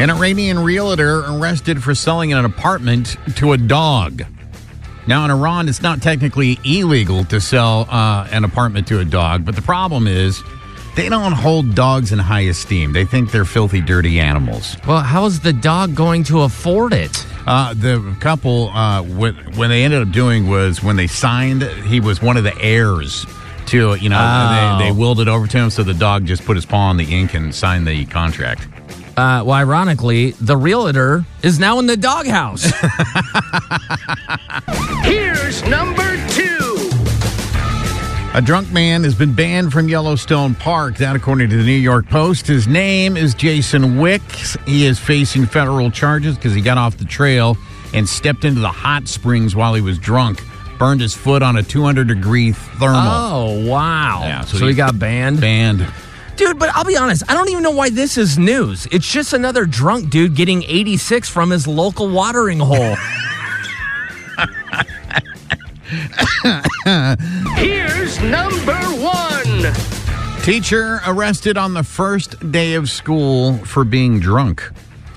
An Iranian realtor arrested for selling an apartment to a dog. Now, in Iran, it's not technically illegal to sell uh, an apartment to a dog, but the problem is they don't hold dogs in high esteem. They think they're filthy, dirty animals. Well, how's the dog going to afford it? Uh, the couple, uh, what, when they ended up doing was when they signed, he was one of the heirs to, you know, Oh. they, they willed it over to him, so the dog just put his paw on the ink and signed the contract. Uh, well, ironically, the realtor is now in the doghouse. Here's number two. A drunk man has been banned from Yellowstone Park. That, according to the New York Post. His name is Jason Wicks. He is facing federal charges because he got off the trail and stepped into the hot springs while he was drunk. Burned his foot on a 200 degree thermal. oh, wow. Yeah, so, so he he- got banned. Banned. Dude, but I'll be honest, I don't even know why this is news. It's just another drunk dude getting 86 from his local watering hole. Here's number one. Teacher arrested on the first day of school for being drunk.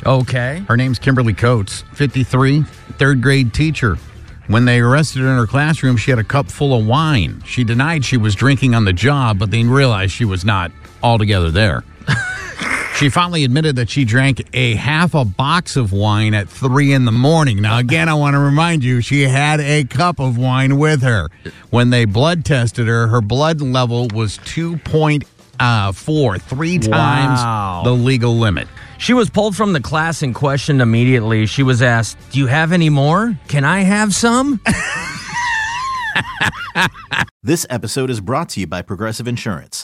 okay. Her name's Kimberly Coates, 53, third grade teacher. When they arrested her in her classroom, she had a cup full of wine. She denied she was drinking on the job, but they realized she was not altogether there. she finally admitted that she drank a half a box of wine at three in the morning. Now, again, I want to remind you, she had a cup of wine with her. When they blood tested her, her blood level was 2.4, uh, three times Wow. the legal limit. She was pulled from the class and questioned immediately. She was asked, Do you have any more? Can I have some? This episode is brought to you by Progressive Insurance.